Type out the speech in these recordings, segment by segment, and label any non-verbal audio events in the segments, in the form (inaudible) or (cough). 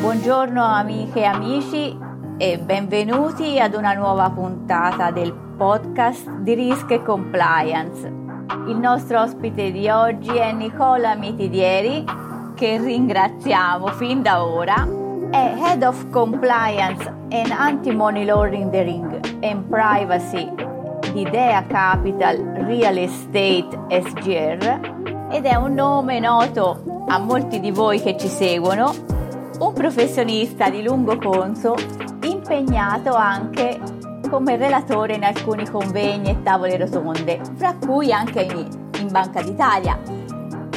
Buongiorno amiche e amici e benvenuti ad una nuova puntata del podcast di Risk Compliance. Il nostro ospite di oggi è Nicola Mitidieri, che ringraziamo fin da ora. È Head of Compliance and Anti-Money Laundering and Privacy di Dea Capital Real Estate SGR ed è un nome noto a molti di voi che ci seguono, un professionista di lungo conso impegnato anche come relatore in alcuni convegni e tavole rotonde, fra cui anche in, Banca d'Italia.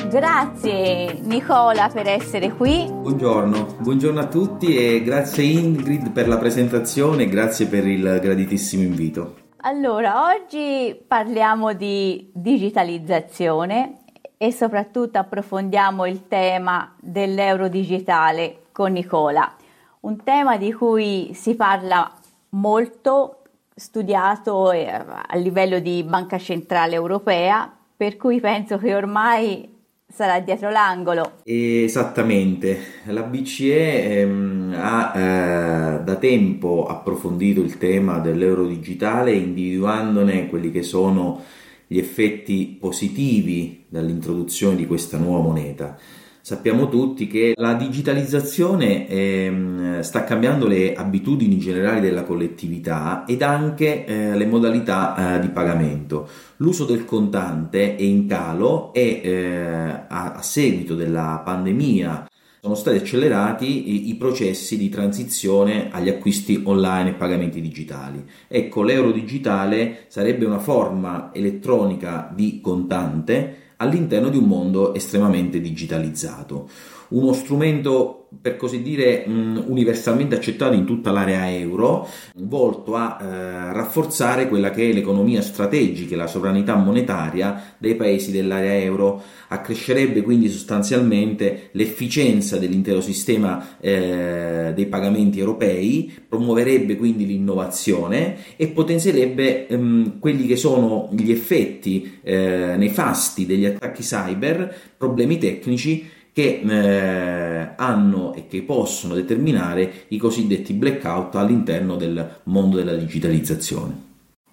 Grazie Nicola per essere qui. Buongiorno, buongiorno a tutti e grazie Ingrid per la presentazione e grazie per il graditissimo invito. Allora, oggi parliamo di digitalizzazione e soprattutto approfondiamo il tema dell'euro digitale con Nicola un tema di cui si parla molto, studiato eh, a livello di Banca Centrale Europea, per cui penso che ormai sarà dietro l'angolo. Esattamente, la BCE ehm, ha eh, da tempo approfondito il tema dell'euro digitale individuandone quelli che sono gli effetti positivi dall'introduzione di questa nuova moneta. Sappiamo tutti che la digitalizzazione eh, sta cambiando le abitudini generali della collettività ed anche eh, le modalità eh, di pagamento. L'uso del contante è in calo e eh, a, a, seguito della pandemia sono stati accelerati i, processi di transizione agli acquisti online e pagamenti digitali. Ecco, l'euro digitale sarebbe una forma elettronica di contante all'interno di un mondo estremamente digitalizzato. Uno strumento, per così dire, universalmente accettato in tutta l'area euro, volto a eh, rafforzare quella che è l'economia strategica e la sovranità monetaria dei paesi dell'area euro, accrescerebbe quindi sostanzialmente l'efficienza dell'intero sistema eh, dei pagamenti europei, promuoverebbe quindi l'innovazione e potenzierebbe ehm, quelli che sono gli effetti eh, nefasti degli attacchi cyber, problemi tecnici che eh, hanno e che possono determinare i cosiddetti blackout all'interno del mondo della digitalizzazione.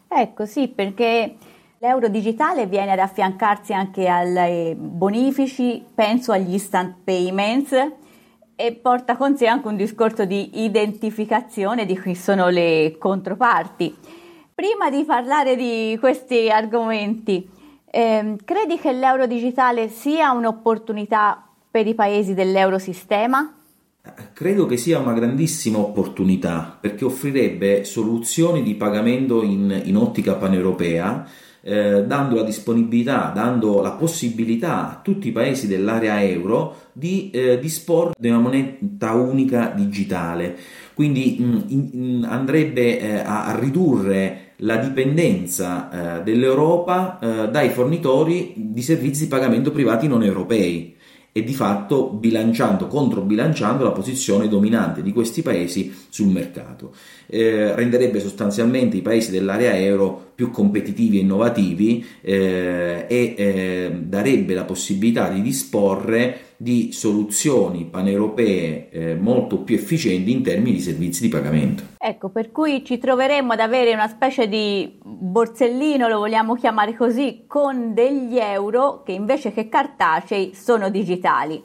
Ecco sì, perché l'euro digitale viene ad affiancarsi anche ai bonifici, penso agli instant payments e porta con sé anche un discorso di identificazione di chi sono le controparti. Prima di parlare di questi argomenti, eh, credi che l'euro digitale sia un'opportunità per i paesi dell'eurosistema? Credo che sia una grandissima opportunità perché offrirebbe soluzioni di pagamento in, in ottica paneuropea, eh, dando la disponibilità, dando la possibilità a tutti i paesi dell'area euro di eh, disporre di una moneta unica digitale. Quindi mh, mm, in, andrebbe eh, a, a, ridurre la dipendenza eh, dell'Europa eh, dai fornitori di servizi di pagamento privati non europei e di fatto bilanciando, controbilanciando la posizione dominante di questi paesi sul mercato. Eh, renderebbe sostanzialmente i paesi dell'area euro più competitivi e innovativi eh, e eh, darebbe la possibilità di disporre di soluzioni paneuropee eh, molto più efficienti in termini di servizi di pagamento. Ecco, per cui ci troveremmo ad avere una specie di borsellino, lo vogliamo chiamare così, con degli euro che invece che cartacei sono digitali.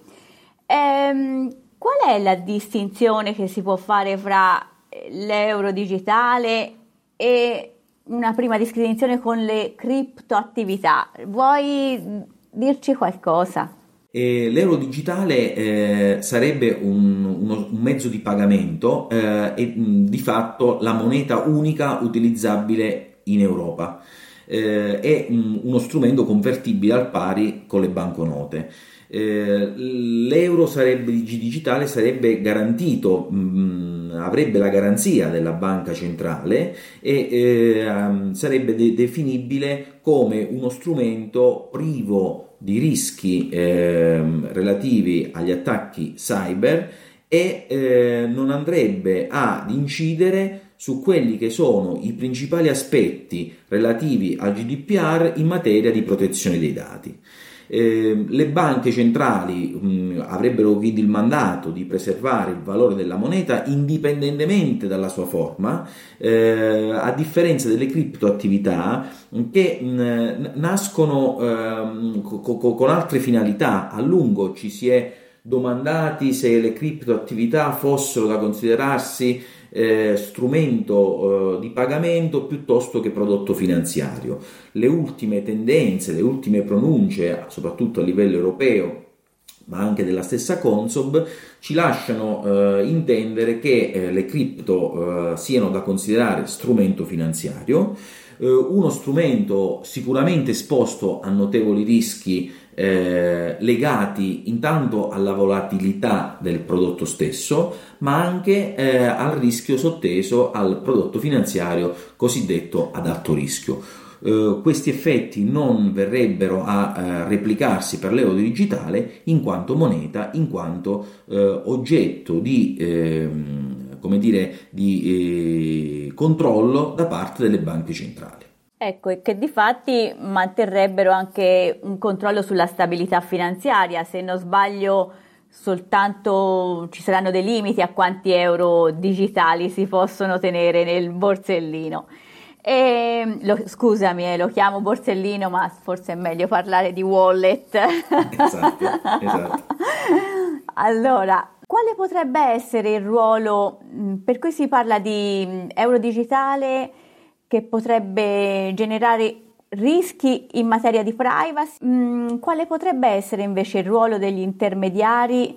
Ehm, qual è la distinzione che si può fare fra l'euro digitale e una prima distinzione con le criptoattività? Vuoi dirci qualcosa? E l'euro digitale eh, sarebbe un, uno, un, mezzo di pagamento eh, e mh, di fatto la moneta unica utilizzabile in Europa. Eh, è mh, uno strumento convertibile al pari con le banconote. Eh, l'euro sarebbe, digitale sarebbe garantito, mh, avrebbe la garanzia della banca centrale e eh, sarebbe de- definibile come uno strumento privo di rischi eh, relativi agli attacchi cyber e eh, non andrebbe ad incidere su quelli che sono i principali aspetti relativi al GDPR in materia di protezione dei dati. Eh, le banche centrali mh, avrebbero quindi il mandato di preservare il valore della moneta indipendentemente dalla sua forma, eh, a differenza delle criptoattività che mh, nascono eh, co- co- con altre finalità. A lungo ci si è domandati se le criptoattività fossero da considerarsi eh, strumento eh, di pagamento piuttosto che prodotto finanziario. Le ultime tendenze, le ultime pronunce, soprattutto a livello europeo, ma anche della stessa Consob, ci lasciano eh, intendere che eh, le cripto eh, siano da considerare strumento finanziario, eh, uno strumento sicuramente esposto a notevoli rischi eh, legati intanto alla volatilità del prodotto stesso, ma anche eh, al rischio sotteso al prodotto finanziario cosiddetto ad alto rischio. Uh, questi effetti non verrebbero a uh, replicarsi per l'euro digitale in quanto moneta, in quanto uh, oggetto di, ehm, come dire, di eh, controllo da parte delle banche centrali. Ecco, e che di fatti manterrebbero anche un controllo sulla stabilità finanziaria. Se non sbaglio, soltanto ci saranno dei limiti a quanti euro digitali si possono tenere nel borsellino. E, lo, scusami, eh, lo chiamo borsellino, ma forse è meglio parlare di wallet. Esatto, esatto. (laughs) allora, quale potrebbe essere il ruolo per cui si parla di euro digitale? che potrebbe generare rischi in materia di privacy. Mm, quale potrebbe essere invece il ruolo degli intermediari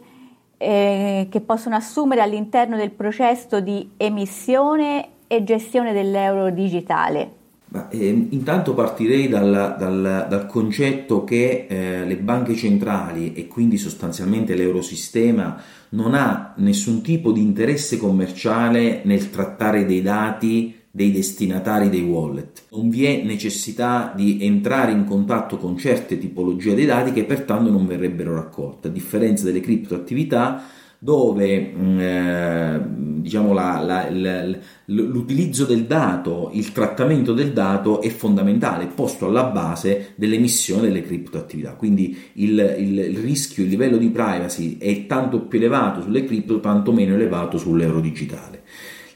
eh, che possono assumere all'interno del processo di emissione e gestione dell'euro digitale? Ma, eh, intanto partirei dal, dal, dal concetto che eh, le banche centrali e quindi sostanzialmente l'eurosistema non ha nessun tipo di interesse commerciale nel trattare dei dati dei destinatari dei wallet. Non vi è necessità di entrare in contatto con certe tipologie dei dati che pertanto non verrebbero raccolte, a differenza delle criptoattività dove mm, eh, diciamo la, la, la, l'utilizzo del dato, il trattamento del dato è fondamentale, posto alla base dell'emissione delle criptoattività. Quindi il, il, il rischio, il livello di privacy è tanto più elevato sulle cripto, tanto meno elevato sull'euro digitale.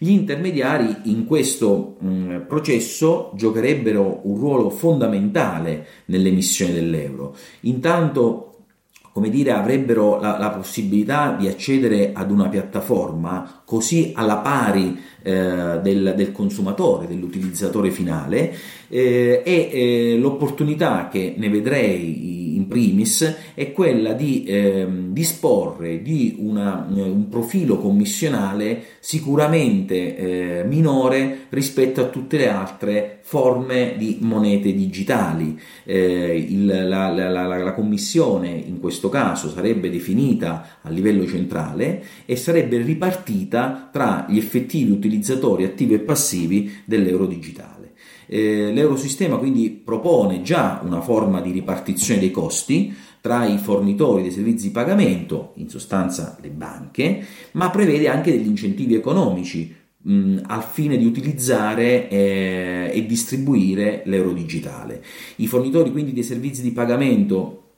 Gli intermediari in questo mh, mm, processo giocherebbero un ruolo fondamentale nell'emissione dell'euro. Intanto come dire, avrebbero la, la, possibilità di accedere ad una piattaforma così alla pari eh, del, del, consumatore, dell'utilizzatore finale eh, e eh, l'opportunità che ne vedrei primis è quella di eh, disporre di una, eh, un profilo commissionale sicuramente eh, minore rispetto a tutte le altre forme di monete digitali. Eh, il, la, la, la, la commissione in questo caso sarebbe definita a livello centrale e sarebbe ripartita tra gli effettivi utilizzatori attivi e passivi dell'euro digitale. Eh, l'eurosistema quindi propone già una forma di ripartizione dei costi tra i fornitori dei servizi di pagamento, in sostanza le banche, ma prevede anche degli incentivi economici mh, al fine di utilizzare eh, e distribuire l'euro digitale. I fornitori quindi dei servizi di pagamento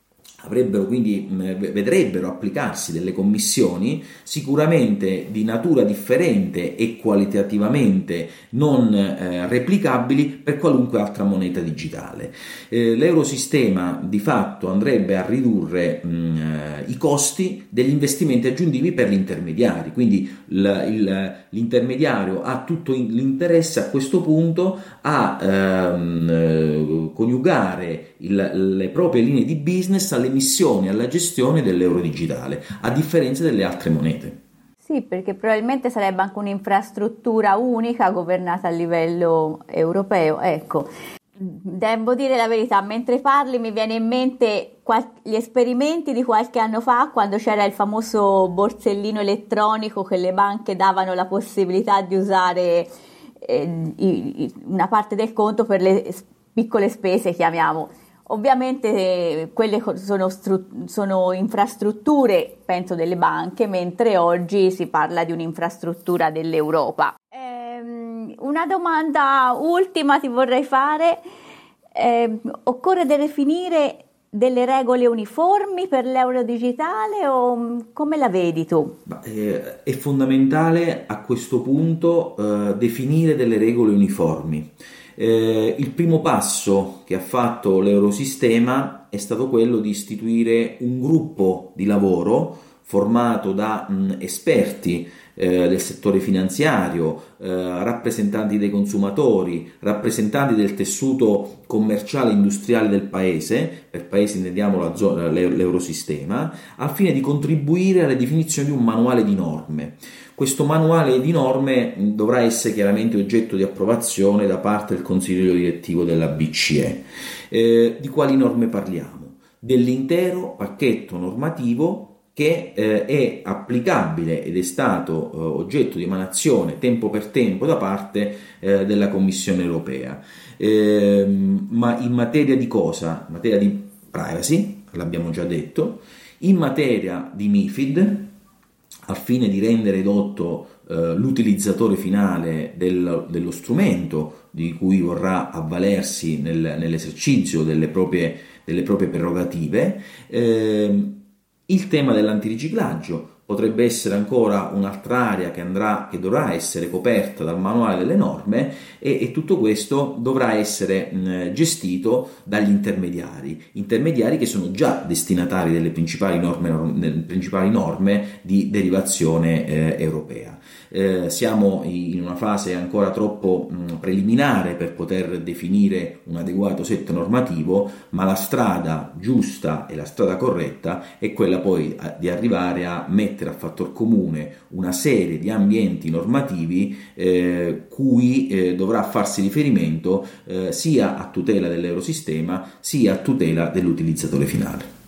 avrebbero quindi vedrebbero applicarsi delle commissioni sicuramente di natura differente e qualitativamente non eh, replicabili per qualunque altra moneta digitale. Eh, l'eurosistema di fatto andrebbe a ridurre mh, eh, i costi degli investimenti aggiuntivi per gli intermediari, quindi l, il, l'intermediario ha tutto l'interesse a questo punto a ehm, eh, coniugare il, le proprie linee di business alle all'emissione e alla gestione dell'euro digitale, a differenza delle altre monete. Sì, perché probabilmente sarebbe anche un'infrastruttura unica governata a livello europeo. Ecco, devo dire la verità, mentre parli mi viene in mente gli esperimenti di qualche anno fa quando c'era il famoso borsellino elettronico che le banche davano la possibilità di usare eh, una parte del conto per le piccole spese, chiamiamo Ovviamente eh, quelle sono, stru- sono, infrastrutture, penso, delle banche, mentre oggi si parla di un'infrastruttura dell'Europa. Ehm, una domanda ultima ti vorrei fare. Eh, occorre definire delle regole uniformi per l'euro digitale o mm, come la vedi tu? Eh, è fondamentale a questo punto eh, definire delle regole uniformi. Eh, il primo passo che ha fatto l'Eurosistema è stato quello di istituire un gruppo di lavoro formato da mh, esperti eh, del settore finanziario, eh, rappresentanti dei consumatori, rappresentanti del tessuto commerciale e industriale del paese, per paese intendiamo zona, l'eurosistema, al fine di contribuire alla definizione di un manuale di norme. Questo manuale di norme dovrà essere chiaramente oggetto di approvazione da parte del Consiglio direttivo della BCE. Eh, di quali norme parliamo? Dell'intero pacchetto normativo che eh, è applicabile ed è stato eh, oggetto di emanazione tempo per tempo da parte eh, della Commissione europea. Ehm, ma in materia di cosa? In materia di privacy, l'abbiamo già detto, in materia di MIFID, al fine di rendere edotto eh, l'utilizzatore finale del, dello strumento di cui vorrà avvalersi nel, nell'esercizio delle proprie, delle proprie prerogative, eh, il tema dell'antiriciclaggio potrebbe essere ancora un'altra area che, andrà, che dovrà essere coperta dal manuale delle norme e, e tutto questo dovrà essere mh, gestito dagli intermediari, intermediari che sono già destinatari delle principali norme, principali norme di derivazione eh, europea eh, siamo in una fase ancora troppo mh, preliminare per poter definire un adeguato set normativo, ma la strada giusta e la strada corretta è quella poi a, di arrivare a mettere a fattor comune una serie di ambienti normativi eh, cui eh, dovrà farsi riferimento eh, sia a tutela dell'eurosistema sia a tutela dell'utilizzatore finale.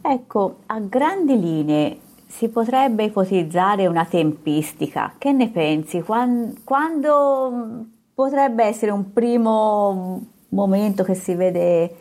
Ecco, a grandi linee si potrebbe ipotizzare una tempistica. Che ne pensi? Quando, quando potrebbe essere un primo momento che si vede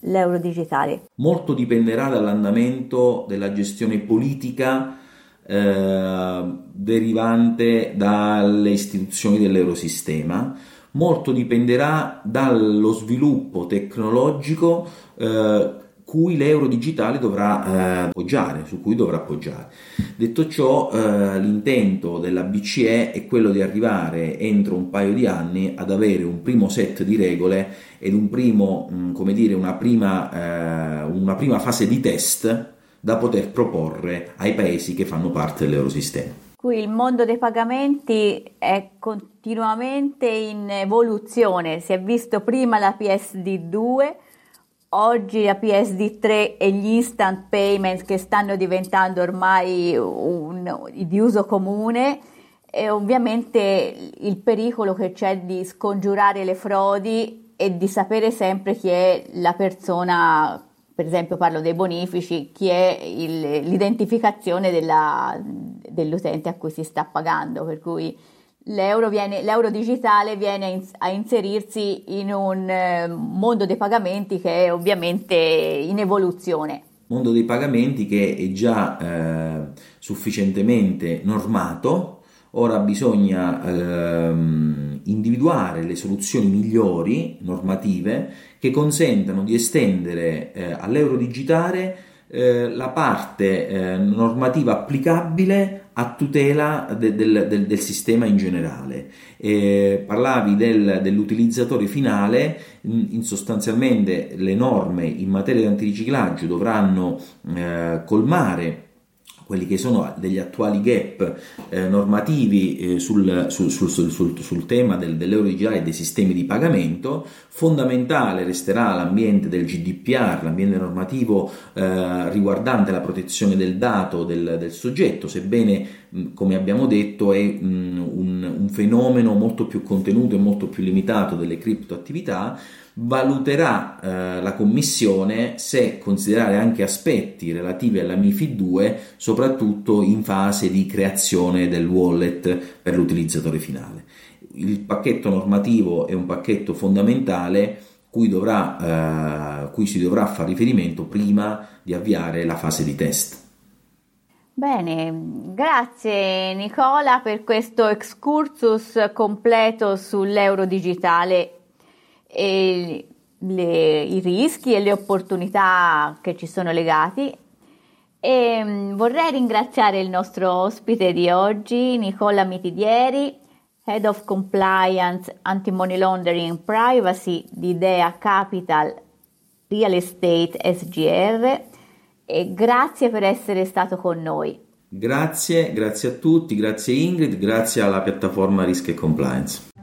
l'euro digitale? Molto dipenderà dall'andamento della gestione politica eh, derivante dalle istituzioni dell'eurosistema. Molto dipenderà dallo sviluppo tecnologico eh, cui l'euro digitale dovrà eh, appoggiare, su cui dovrà appoggiare. Detto ciò, eh, l'intento della BCE è quello di arrivare entro un paio di anni ad avere un primo set di regole ed un primo, mh, mm, come dire, una prima, eh, una prima fase di test da poter proporre ai paesi che fanno parte dell'eurosistema. Qui il mondo dei pagamenti è continuamente in evoluzione, si è visto prima la PSD2, Oggi la PSD3 e gli instant payments che stanno diventando ormai un, di uso comune e ovviamente il pericolo che c'è di scongiurare le frodi e di sapere sempre chi è la persona, per esempio parlo dei bonifici, chi è il, l'identificazione della, dell'utente a cui si sta pagando, per cui l'euro, viene, l'euro digitale viene a inserirsi in un eh, mondo dei pagamenti che è ovviamente in evoluzione. Mondo dei pagamenti che è già eh, sufficientemente normato, ora bisogna eh, individuare le soluzioni migliori normative che consentano di estendere eh, all'euro digitale eh, la parte eh, normativa applicabile a tutela de, del, del, del, sistema in generale. Eh, parlavi del, dell'utilizzatore finale, in, in, sostanzialmente le norme in materia di antiriciclaggio dovranno eh, colmare quelli che sono degli attuali gap eh, normativi eh, sul, sul, sul, sul, tema del, dell'euro digitale e dei sistemi di pagamento. Fondamentale resterà l'ambiente del GDPR, l'ambiente normativo eh, riguardante la protezione del dato del, del soggetto, sebbene, come abbiamo detto, è un, un fenomeno molto più contenuto e molto più limitato delle criptoattività valuterà eh, la Commissione se considerare anche aspetti relativi alla MIFID 2, soprattutto in fase di creazione del wallet per l'utilizzatore finale. Il pacchetto normativo è un pacchetto fondamentale cui, dovrà, eh, cui si dovrà fare riferimento prima di avviare la fase di test. Bene, grazie Nicola per questo excursus completo sull'euro digitale e le, i rischi e le opportunità che ci sono legati. E mm, vorrei ringraziare il nostro ospite di oggi, Nicola Mitidieri, Head of Compliance Anti-Money Laundering and Privacy di Dea Capital Real Estate SGR e grazie per essere stato con noi. Grazie, grazie a tutti, grazie Ingrid, grazie alla piattaforma Risk e Compliance.